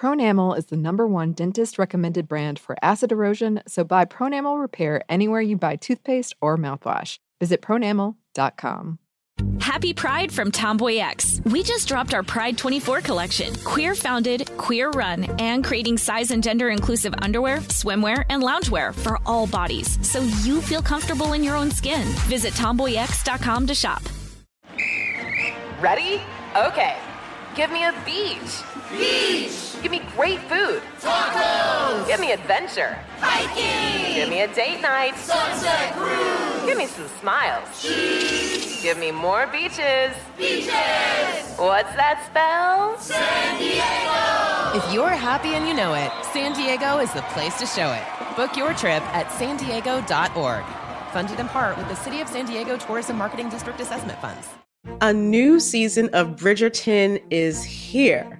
Pronamel is the number one dentist recommended brand for acid erosion, so buy Pronamel Repair anywhere you buy toothpaste or mouthwash. Visit pronamel.com. Happy Pride from Tomboy X. We just dropped our Pride 24 collection. Queer founded, queer run, and creating size and gender inclusive underwear, swimwear, and loungewear for all bodies so you feel comfortable in your own skin. Visit tomboyx.com to shop. Ready? Okay. Give me a beach. Beach. Give me great food. Tacos. Give me adventure. Hiking. Give me a date night. Sunset cruise. Give me some smiles. Cheese. Give me more beaches. Beaches. What's that spell? San Diego. If you're happy and you know it, San Diego is the place to show it. Book your trip at san diego.org. Funded in part with the City of San Diego Tourism Marketing District Assessment Funds. A new season of Bridgerton is here.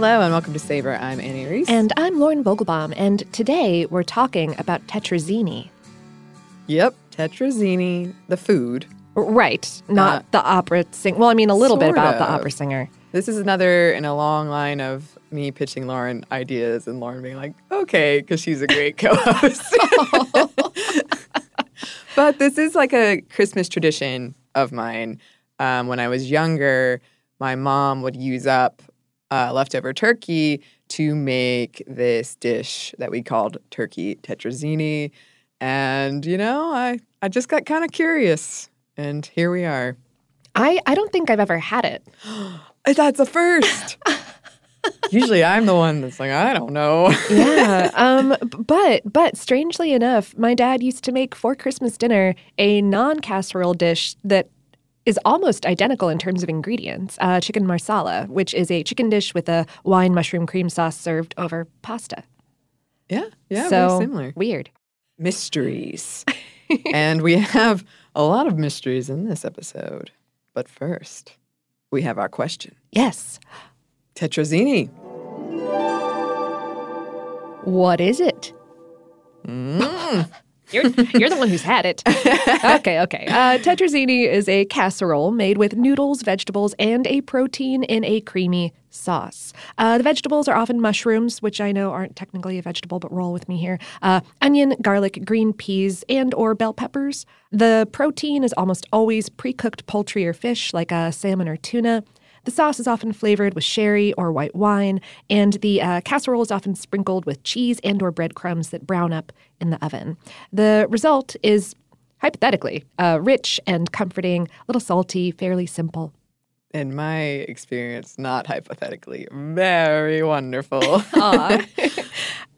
Hello and welcome to Savor. I'm Annie Reese. And I'm Lauren Vogelbaum, and today we're talking about tetrazzini. Yep, tetrazzini, the food. Right, not Uh, the opera singer. Well, I mean, a little bit about the opera singer. This is another in a long line of me pitching Lauren ideas and Lauren being like, okay, because she's a great co host. but this is like a Christmas tradition of mine. Um, when I was younger, my mom would use up uh, leftover turkey to make this dish that we called turkey tetrazzini. And, you know, I, I just got kind of curious. And here we are. I, I don't think I've ever had it. That's a first. Usually I'm the one that's like, I don't know. yeah. Um, but but strangely enough, my dad used to make for Christmas dinner a non-casserole dish that is almost identical in terms of ingredients. Uh, chicken marsala, which is a chicken dish with a wine mushroom cream sauce served over pasta. yeah, yeah, so very similar. Weird. Mysteries. and we have a lot of mysteries in this episode. But first, we have our question. Yes. Tetrazzini. What is it? Mm. You're, you're the one who's had it. Okay, okay. Uh, tetrazzini is a casserole made with noodles, vegetables, and a protein in a creamy sauce. Uh, the vegetables are often mushrooms, which I know aren't technically a vegetable, but roll with me here. Uh, onion, garlic, green peas, and or bell peppers. The protein is almost always pre-cooked poultry or fish, like a salmon or tuna. The sauce is often flavored with sherry or white wine, and the uh, casserole is often sprinkled with cheese and or breadcrumbs that brown up in the oven. The result is, hypothetically, uh, rich and comforting, a little salty, fairly simple. In my experience, not hypothetically, very wonderful.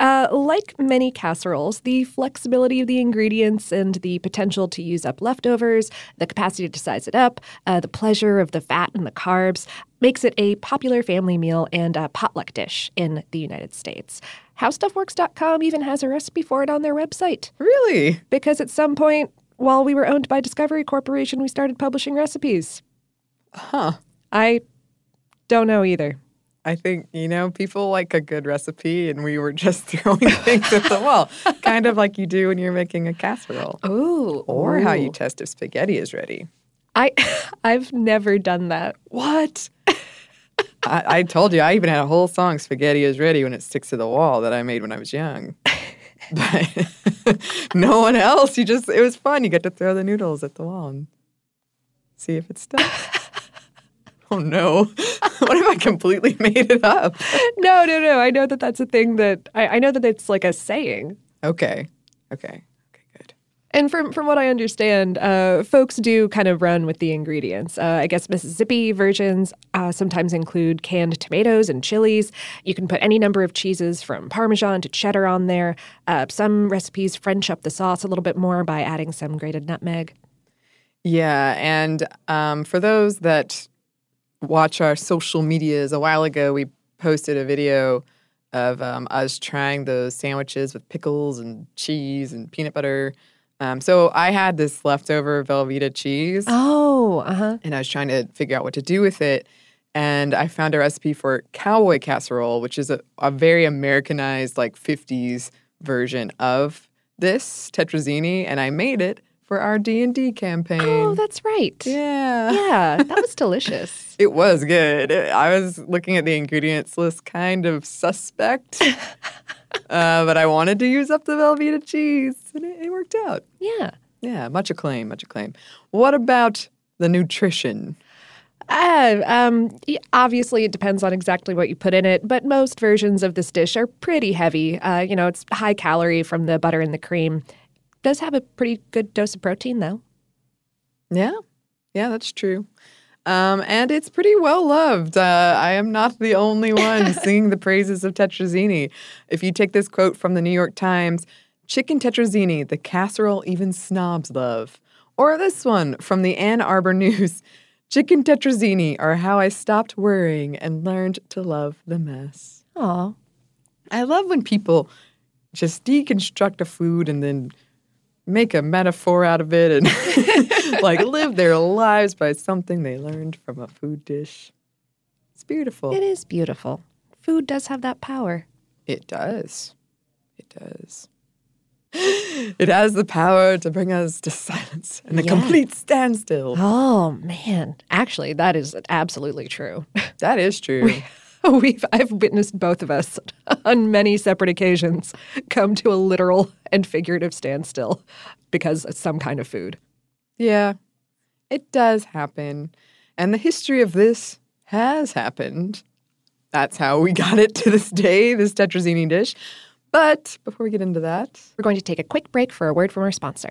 Uh, like many casseroles, the flexibility of the ingredients and the potential to use up leftovers, the capacity to size it up, uh, the pleasure of the fat and the carbs makes it a popular family meal and a potluck dish in the United States. HowStuffWorks.com even has a recipe for it on their website really? because at some point, while we were owned by Discovery Corporation, we started publishing recipes. Huh. I don't know either. I think, you know, people like a good recipe and we were just throwing things at the wall, kind of like you do when you're making a casserole. Oh, Or how you test if spaghetti is ready. I I've never done that. What? I, I told you, I even had a whole song, Spaghetti is Ready When It Sticks to the Wall, that I made when I was young. But no one else. You just, it was fun. You get to throw the noodles at the wall and see if it sticks. Oh no. what if I completely made it up? no, no, no. I know that that's a thing that I, I know that it's like a saying. Okay. Okay. Okay, good. And from from what I understand, uh, folks do kind of run with the ingredients. Uh, I guess Mississippi versions uh, sometimes include canned tomatoes and chilies. You can put any number of cheeses from Parmesan to cheddar on there. Uh, some recipes French up the sauce a little bit more by adding some grated nutmeg. Yeah, and um, for those that watch our social medias, a while ago we posted a video of um, us trying those sandwiches with pickles and cheese and peanut butter. Um, so I had this leftover Velveeta cheese, Oh, uh huh. and I was trying to figure out what to do with it. And I found a recipe for cowboy casserole, which is a, a very Americanized, like 50s version of this tetrazzini, and I made it for our D&D campaign. Oh, that's right. yeah. Yeah, that was delicious. It was good. I was looking at the ingredients list, kind of suspect, uh, but I wanted to use up the Velveeta cheese, and it, it worked out. Yeah. Yeah, much acclaim, much acclaim. What about the nutrition? Uh, um, obviously, it depends on exactly what you put in it, but most versions of this dish are pretty heavy. Uh, you know, it's high calorie from the butter and the cream. Does have a pretty good dose of protein, though. Yeah, yeah, that's true. Um, and it's pretty well loved. Uh, I am not the only one singing the praises of tetrazzini. If you take this quote from the New York Times, chicken tetrazzini, the casserole even snobs love. Or this one from the Ann Arbor News, chicken tetrazzini are how I stopped worrying and learned to love the mess. Aw. I love when people just deconstruct a food and then make a metaphor out of it and like live their lives by something they learned from a food dish. It's beautiful. It is beautiful. Food does have that power. It does. It does. It has the power to bring us to silence and a Yeah. complete standstill. Oh, man. Actually, that is absolutely true. That is true. We've I've witnessed both of us on many separate occasions come to a literal and figurative standstill because of some kind of food. Yeah, it does happen. And the history of this has happened. That's how we got it to this day, this tetrazzini dish. But before we get into that, We're going to take a quick break for a word from our sponsor.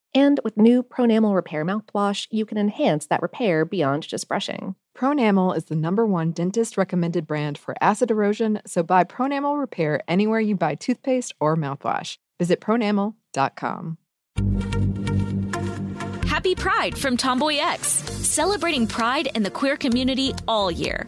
And with new Pronamel Repair mouthwash, you can enhance that repair beyond just brushing. Pronamel is the number one dentist recommended brand for acid erosion, so buy Pronamel Repair anywhere you buy toothpaste or mouthwash. Visit pronamel.com. Happy Pride from Tomboy X, celebrating pride and the queer community all year.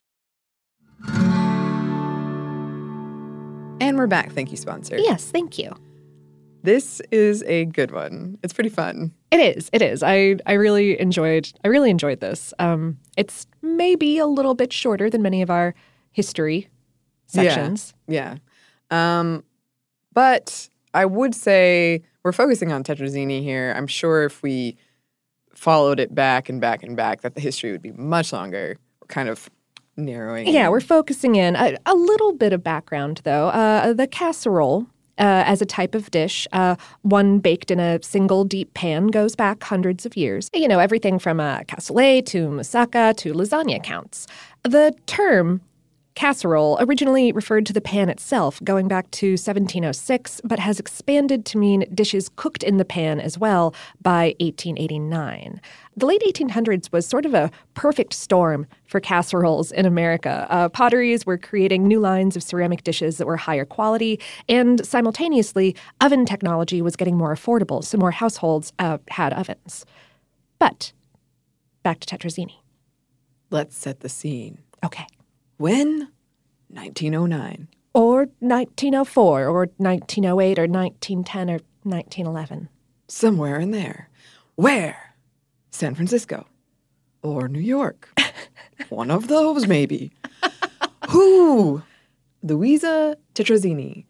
And we're back. Thank you, sponsor. Yes, thank you. This is a good one. It's pretty fun. It is. It is. I I really enjoyed. I really enjoyed this. Um, it's maybe a little bit shorter than many of our history sections. Yeah. yeah. Um, but I would say we're focusing on tetrazzini here. I'm sure if we followed it back and back and back, that the history would be much longer. We're kind of narrowing. Yeah, we're focusing in a, a little bit of background though. Uh, the casserole. Uh, as a type of dish, uh, one baked in a single deep pan goes back hundreds of years. You know, everything from a cassoulet to moussaka to lasagna counts. The term Casserole originally referred to the pan itself, going back to 1706, but has expanded to mean dishes cooked in the pan as well by 1889. The late 1800s was sort of a perfect storm for casseroles in America. Uh, potteries were creating new lines of ceramic dishes that were higher quality, and simultaneously, oven technology was getting more affordable, so more households uh, had ovens. But back to tetrazzini. Let's set the scene. Okay. When? 1909. Or 1904, or 1908, or 1910, or 1911. Somewhere in there. Where? San Francisco. Or New York. One of those, maybe. Who? Luisa Tetrazzini.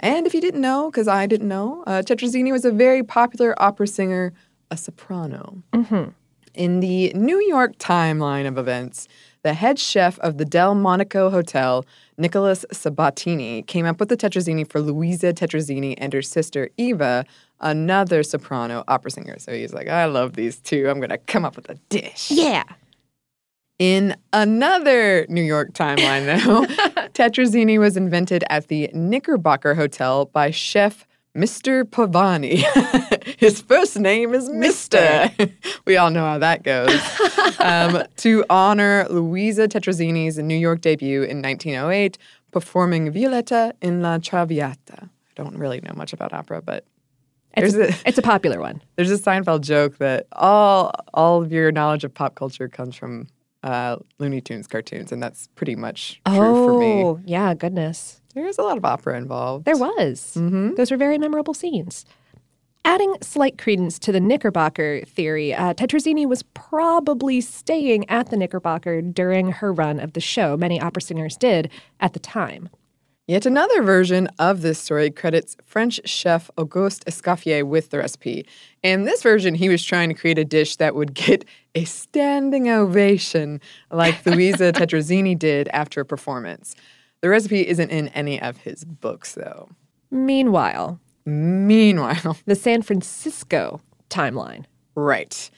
And if you didn't know, because I didn't know, uh, Tetrazzini was a very popular opera singer, a soprano. Mm-hmm. In the New York timeline of events, the head chef of the Delmonico Hotel, Nicholas Sabatini, came up with the tetrazzini for Luisa Tetrazzini and her sister Eva, another soprano opera singer. So he's like, I love these two. I'm going to come up with a dish. Yeah. In another New York timeline, though, tetrazzini was invented at the Knickerbocker Hotel by chef Mr. Pavani. His first name is Mr. we all know how that goes. um, to honor Luisa Tetrazzini's New York debut in 1908, performing Violetta in La Traviata. I don't really know much about opera, but It's a, a, it's a popular one. there's a Seinfeld joke that all all of your knowledge of pop culture comes from uh, Looney Tunes cartoons, and that's pretty much true for me. Oh, yeah, goodness. There's a lot of opera involved. There was. Mm-hmm. Those were very memorable scenes. Adding slight credence to the Knickerbocker theory, uh, Tetrazzini was probably staying at the Knickerbocker during her run of the show. Many opera singers did at the time. Yet another version of this story credits French chef Auguste Escoffier with the recipe. In this version, he was trying to create a dish that would get a standing ovation like Luisa Tetrazzini did after a performance. The recipe isn't in any of his books, though. Meanwhile, Meanwhile, the San Francisco timeline. Right.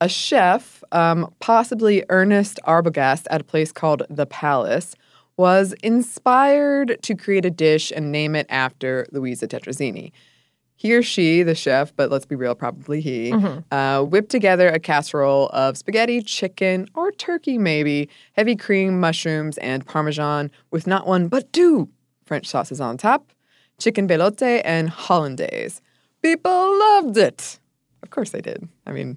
A chef, um, possibly Ernest Arbogast at a place called The Palace, was inspired to create a dish and name it after Luisa Tetrazzini. He or she, the chef, but let's be real, probably he, uh, whipped together a casserole of spaghetti, chicken, or turkey maybe, heavy cream, mushrooms, and parmesan with not one but two French sauces on top, chicken velouté and hollandaise. People loved it. Of course they did. I mean,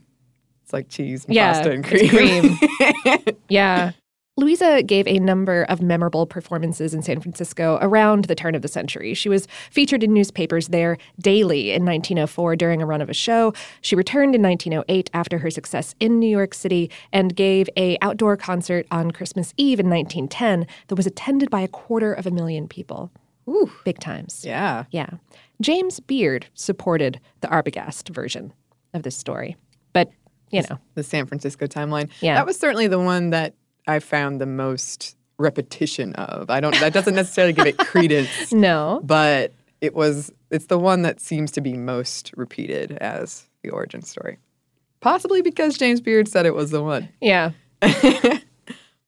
it's like cheese and Yeah, pasta and it's cream. Yeah. Luisa gave a number of memorable performances in San Francisco around the turn of the century. She was featured in newspapers there daily in 1904 during a run of a show. She returned in 1908 after her success in New York City and gave a outdoor concert on Christmas Eve in 1910 that was attended by a quarter of a million people. Ooh, big times. yeah. Yeah. James Beard supported the Arbogast version of this story. But, you know, The San Francisco timeline. Yeah. That was certainly the one that I found the most repetition of. I don't that doesn't necessarily give it credence, no. but it was it's the one that seems to be most repeated as the origin story. Possibly because James Beard said it was the one. Yeah.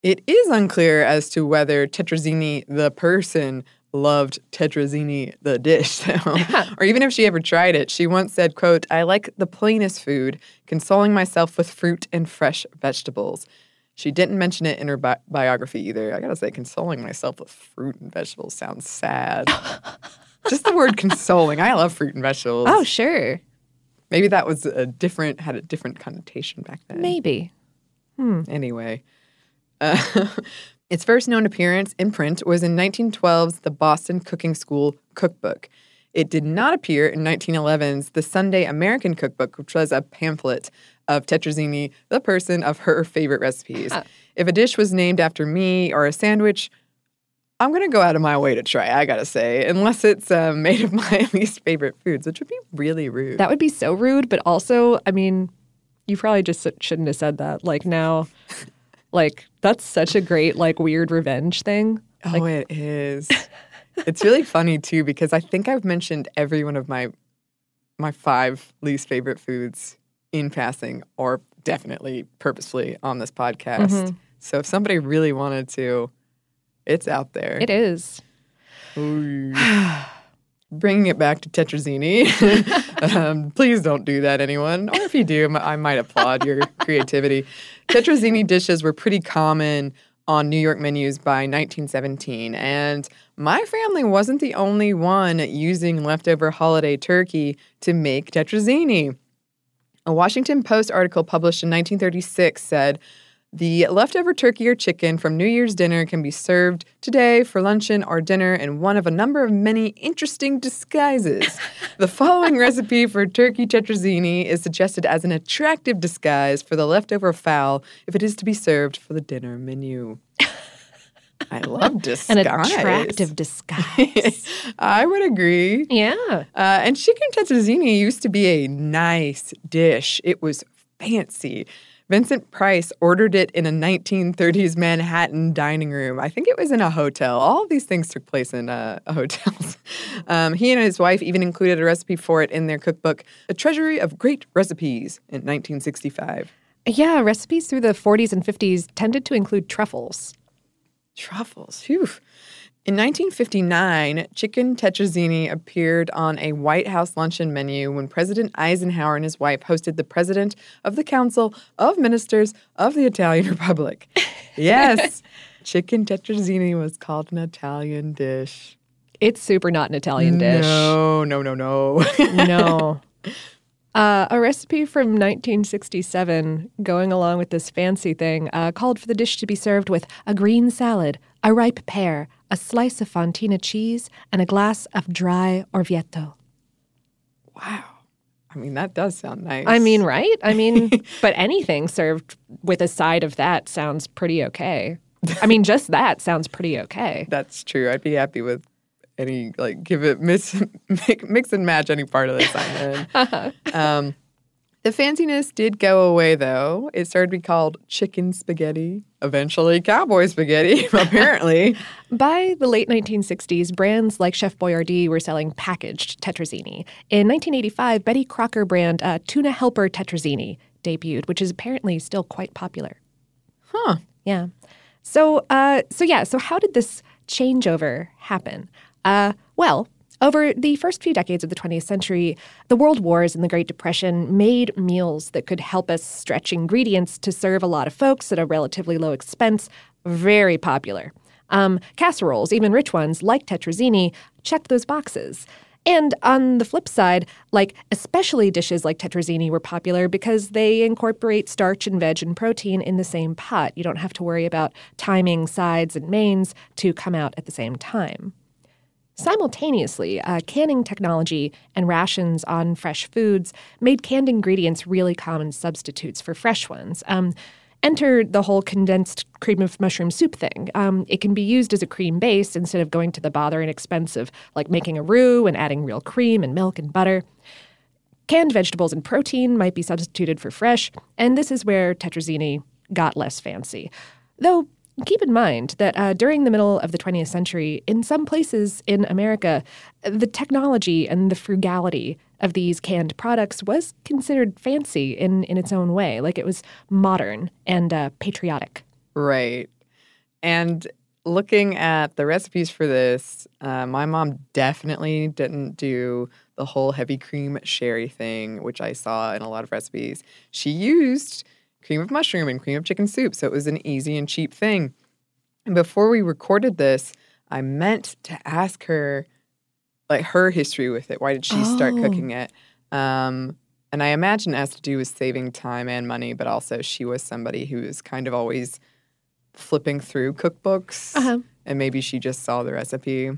It is unclear as to whether Tetrazzini, the person, loved Tetrazzini, the dish, though. or even if she ever tried it. She once said, quote, I like the plainest food, consoling myself with fruit and fresh vegetables. She didn't mention it in her bi- biography either. I gotta say, consoling myself with fruit and vegetables sounds sad. Just the word consoling. I love fruit and vegetables. Oh, sure. Maybe that was a different, had a different connotation back then. Maybe. Anyway, uh, its first known appearance in print was in 1912's The Boston Cooking School Cookbook. It did not appear in 1911's The Sunday American Cookbook, which was a pamphlet of Tetrazzini, the person of her favorite recipes. If a dish was named after me or a sandwich, I'm going to go out of my way to try, I gotta say, unless it's uh, made of my least favorite foods, which would be really rude. That would be so rude, but also, I mean, you probably just shouldn't have said that. Like now, like that's such a great, like weird revenge thing. oh, it is. it's really funny too because I think I've mentioned every one of my my five least favorite foods in passing or definitely purposefully on this podcast. Mm-hmm. So if somebody really wanted to, it's out there. It is. Bringing it back to Tetrazzini. um, please don't do that, anyone. Or if you do, I might applaud your creativity. Tetrazzini dishes were pretty common on New York menus by 1917, and my family wasn't the only one using leftover holiday turkey to make Tetrazzini. A Washington Post article published in 1936 said the leftover turkey or chicken from New Year's dinner can be served today for luncheon or dinner in one of a number of many interesting disguises. the following recipe for turkey tetrazzini is suggested as an attractive disguise for the leftover fowl if it is to be served for the dinner menu. I love disguise. An attractive disguise. I would agree. yeah. Uh, and chicken tetrazzini used to be a nice dish. It was fancy. Vincent Price ordered it in a 1930s Manhattan dining room. I think it was in a hotel. All of these things took place in uh, hotels. Um, he and his wife even included a recipe for it in their cookbook, A Treasury of Great Recipes, in 1965. Yeah, recipes through the 40s and 50s tended to include truffles. Truffles. Phew. In 1959, chicken tetrazzini appeared on a White House luncheon menu when President Eisenhower and his wife hosted the president of the Council of Ministers of the Italian Republic. Yes, chicken tetrazzini was called an Italian dish. It's super not an Italian dish. No, no, no, no. no. Uh, a recipe from 1967, going along with this fancy thing, uh, called for the dish to be served with a green salad, a ripe pear, a slice of fontina cheese, and a glass of dry Orvieto. wow. I mean, that does sound nice. I mean, right? I mean, but anything served with a side of that sounds pretty okay. I mean, just that sounds pretty okay. that's true. I'd be happy with any like give it mix, mix and match any part of this I'm in. um, the fanciness did go away though. It started to be called chicken spaghetti, eventually cowboy spaghetti, apparently. By the late 1960s, brands like Chef Boyardee were selling packaged tetrazzini. In 1985, Betty Crocker brand uh, Tuna Helper Tetrazzini debuted, which is apparently still quite popular. Huh. Yeah. So, uh, so yeah. So, how did this changeover happen? Uh, well, over the first few decades of the 20th century, the World Wars and the Great Depression made meals that could help us stretch ingredients to serve a lot of folks at a relatively low expense very popular. Um, casseroles, even rich ones like tetrazzini, checked those boxes. And on the flip side, like especially dishes like tetrazzini were popular because they incorporate starch and veg and protein in the same pot. You don't have to worry about timing sides and mains to come out at the same time. Simultaneously, uh, canning technology and rations on fresh foods made canned ingredients really common substitutes for fresh ones. Um, enter the whole condensed cream of mushroom soup thing. Um, it can be used as a cream base instead of going to the bother and expense of like making a roux and adding real cream and milk and butter. Canned vegetables and protein might be substituted for fresh, and this is where tetrazzini got less fancy. Though keep in mind that uh, during the middle of the 20th century, in some places in America, the technology and the frugality of these canned products was considered fancy in, in its own way. Like it was modern and uh, patriotic. Right. And looking at the recipes for this, uh, my mom definitely didn't do the whole heavy cream sherry thing, which I saw in a lot of recipes. She used cream of mushroom and cream of chicken soup, so it was an easy and cheap thing. And before we recorded this, I meant to ask her like her history with it. Why did she start Oh. cooking it? Um, and I imagine it has to do with saving time and money, but also she was somebody who was kind of always flipping through cookbooks Uh-huh. and maybe she just saw the recipe.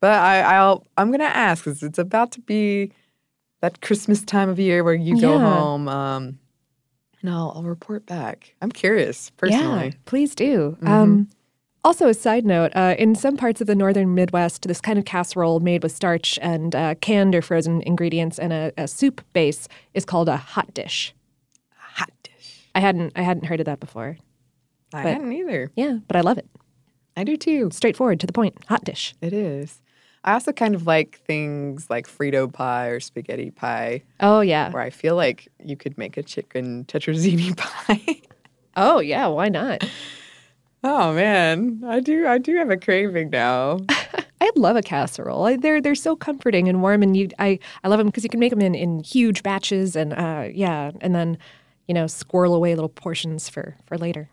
But I, I'll I'm gonna ask because it's about to be that Christmas time of year where you go Yeah. home. Um, and I'll, I'll report back. I'm curious personally. Yeah, please do. Mhm. Um, also, a side note: uh, in some parts of the northern Midwest, this kind of casserole made with starch and uh, canned or frozen ingredients and a, a soup base is called a hot dish. Hot dish. I hadn't I hadn't heard of that before. I But- hadn't either. Yeah, but I love it. I do too. Straightforward to the point. Hot dish. It is. I also kind of like things like Frito pie or spaghetti pie, Oh yeah. where I feel like you could make a chicken tetrazzini pie. Oh yeah. Why not? oh man, I do. I do have a craving now. I love a casserole. I, they're they're so comforting and warm, and you I I love them because you can make them in in huge batches, and uh yeah, and then you know squirrel away little portions for for later.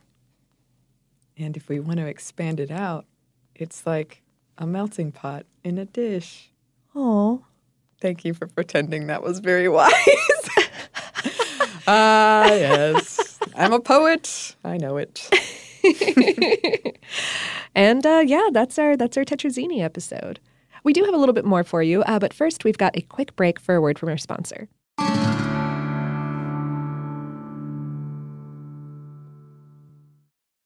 And if we want to expand it out, it's like a melting pot in a dish. Oh. Thank you for pretending that was very wise. Ah, yes. I'm a poet. I know it. And uh, yeah, that's our that's our Tetrazzini episode. We do have a little bit more for you, uh, but first we've got a quick break for a word from our sponsor.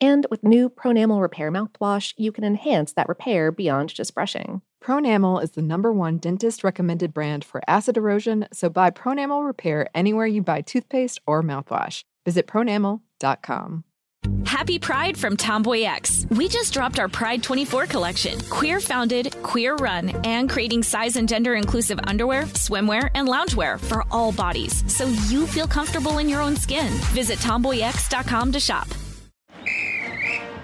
And with new Pronamel Repair mouthwash, you can enhance that repair beyond just brushing. Pronamel is the number one dentist recommended brand for acid erosion, so buy Pronamel Repair anywhere you buy toothpaste or mouthwash. Visit pronamel.com. Happy Pride from Tomboy X. We just dropped our Pride 24 collection. Queer founded, queer run, and creating size and gender inclusive underwear, swimwear, and loungewear for all bodies so you feel comfortable in your own skin. Visit tomboyx.com to shop.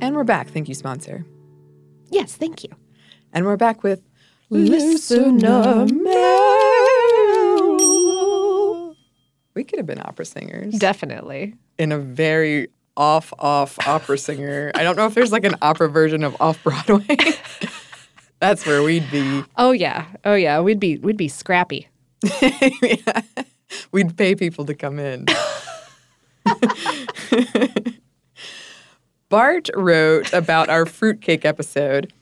And we're back. Thank you, sponsor. Yes, thank you. And we're back with Listener We could have been opera singers. Definitely. in a very off off opera singer. I don't know if there's like an opera version of off Broadway. That's where we'd be. Oh yeah. Oh yeah. We'd be we'd be scrappy. Yeah. We'd pay people to come in. Bart wrote about our fruitcake episode.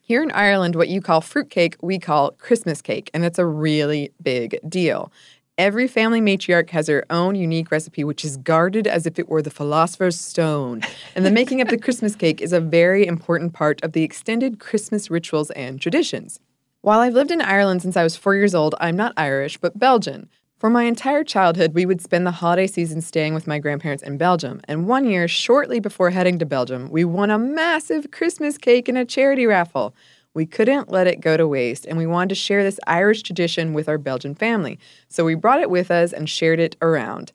Here in Ireland, what you call fruitcake, we call Christmas cake, and it's a really big deal. Every family matriarch has her own unique recipe, which is guarded as if it were the philosopher's stone. And the making of the Christmas cake is a very important part of the extended Christmas rituals and traditions. While I've lived in Ireland since I was four years old, I'm not Irish, but Belgian. For my entire childhood, we would spend the holiday season staying with my grandparents in Belgium. And one year, shortly before heading to Belgium, we won a massive Christmas cake in a charity raffle. We couldn't let it go to waste, and we wanted to share this Irish tradition with our Belgian family. So we brought it with us and shared it around.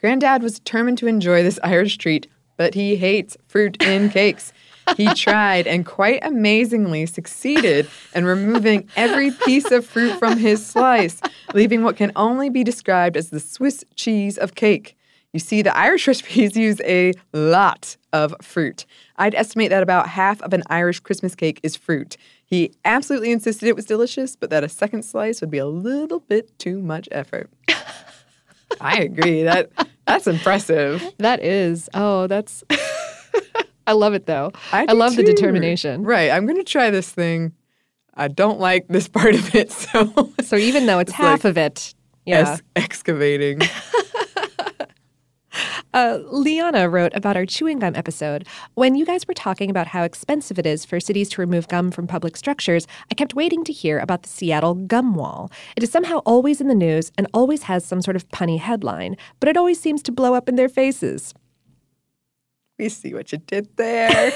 Granddad was determined to enjoy this Irish treat, but he hates fruit in cakes. He tried and quite amazingly succeeded in removing every piece of fruit from his slice, leaving what can only be described as the Swiss cheese of cake. You see, the Irish recipes use a lot of fruit. I'd estimate that about half of an Irish Christmas cake is fruit. He absolutely insisted it was delicious, but that a second slice would be a little bit too much effort. I agree. That that's impressive. That is. Oh, that's. I love it though. I, do love the determination. Right. I'm going to try this thing. I don't like this part of it, so So even though it's, It's half like of it, yeah. es- excavating. Uh, Liana wrote about our chewing gum episode. When you guys were talking about how expensive it is for cities to remove gum from public structures, I kept waiting to hear about the Seattle gum wall. It is somehow always in the news and always has some sort of punny headline, but it always seems to blow up in their faces. we see what you did there.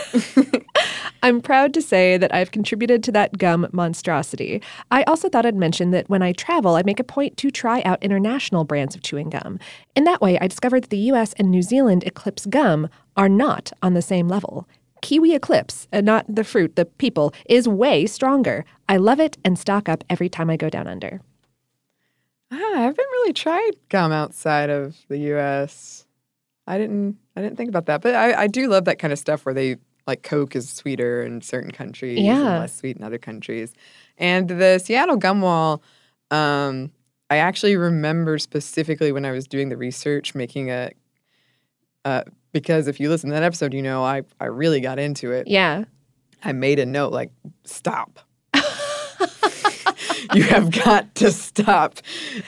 I'm proud to say that I've contributed to that gum monstrosity. I also thought I'd mention that when I travel, I make a point to try out international brands of chewing gum. In that way, I discovered that the US and New Zealand Eclipse gum are not on the same level. Kiwi Eclipse, and not the fruit, the people, is way stronger. I love it and stock up every time I go down under. ah, I haven't really tried gum outside of the U.S. I didn't. I didn't think about that, but I, I do love that kind of stuff where they like Coke is sweeter in certain countries and Yeah. less sweet in other countries. And the Seattle gum wall, um, I actually remember specifically when I was doing the research, making a. Uh, because if you listen to that episode, you know I I really got into it. Yeah. I made a note like, stop. you have got to stop.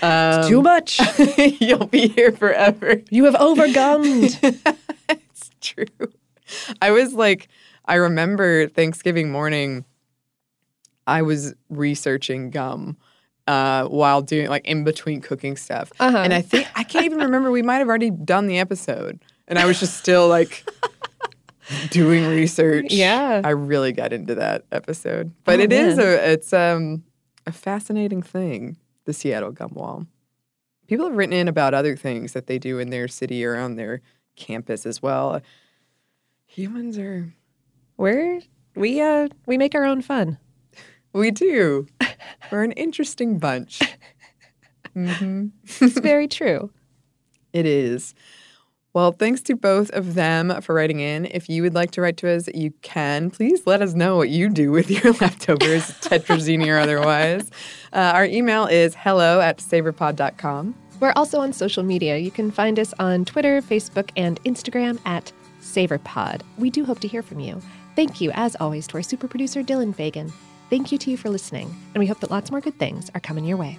Um, Too much. You'll be here forever. You have overgummed. it's true. I was like, I remember Thanksgiving morning, I was researching gum uh, while doing, like, in between cooking stuff. Uh-huh. And I think, I can't even remember, we might have already done the episode. And I was just still like, doing research. Yeah. I really got into that episode. But Oh, it is man. a it's um a fascinating thing, the Seattle gum wall. People have written in about other things that they do in their city or on their campus as well. Humans are We're we uh we make our own fun. we do. We're an interesting bunch. hmm It's very true. It is. Well, thanks to both of them for writing in. If you would like to write to us, you can. Please let us know what you do with your leftovers, tetrazzini or otherwise. Uh, our email is hello at savorpod.com. We're also on social media. You can find us on Twitter, Facebook, and Instagram at SavorPod. We do hope to hear from you. Thank you, as always, to our super producer, Dylan Fagan. Thank you to you for listening, and we hope that lots more good things are coming your way.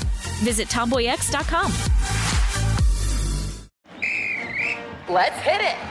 Visit tomboyx.com. Let's hit it.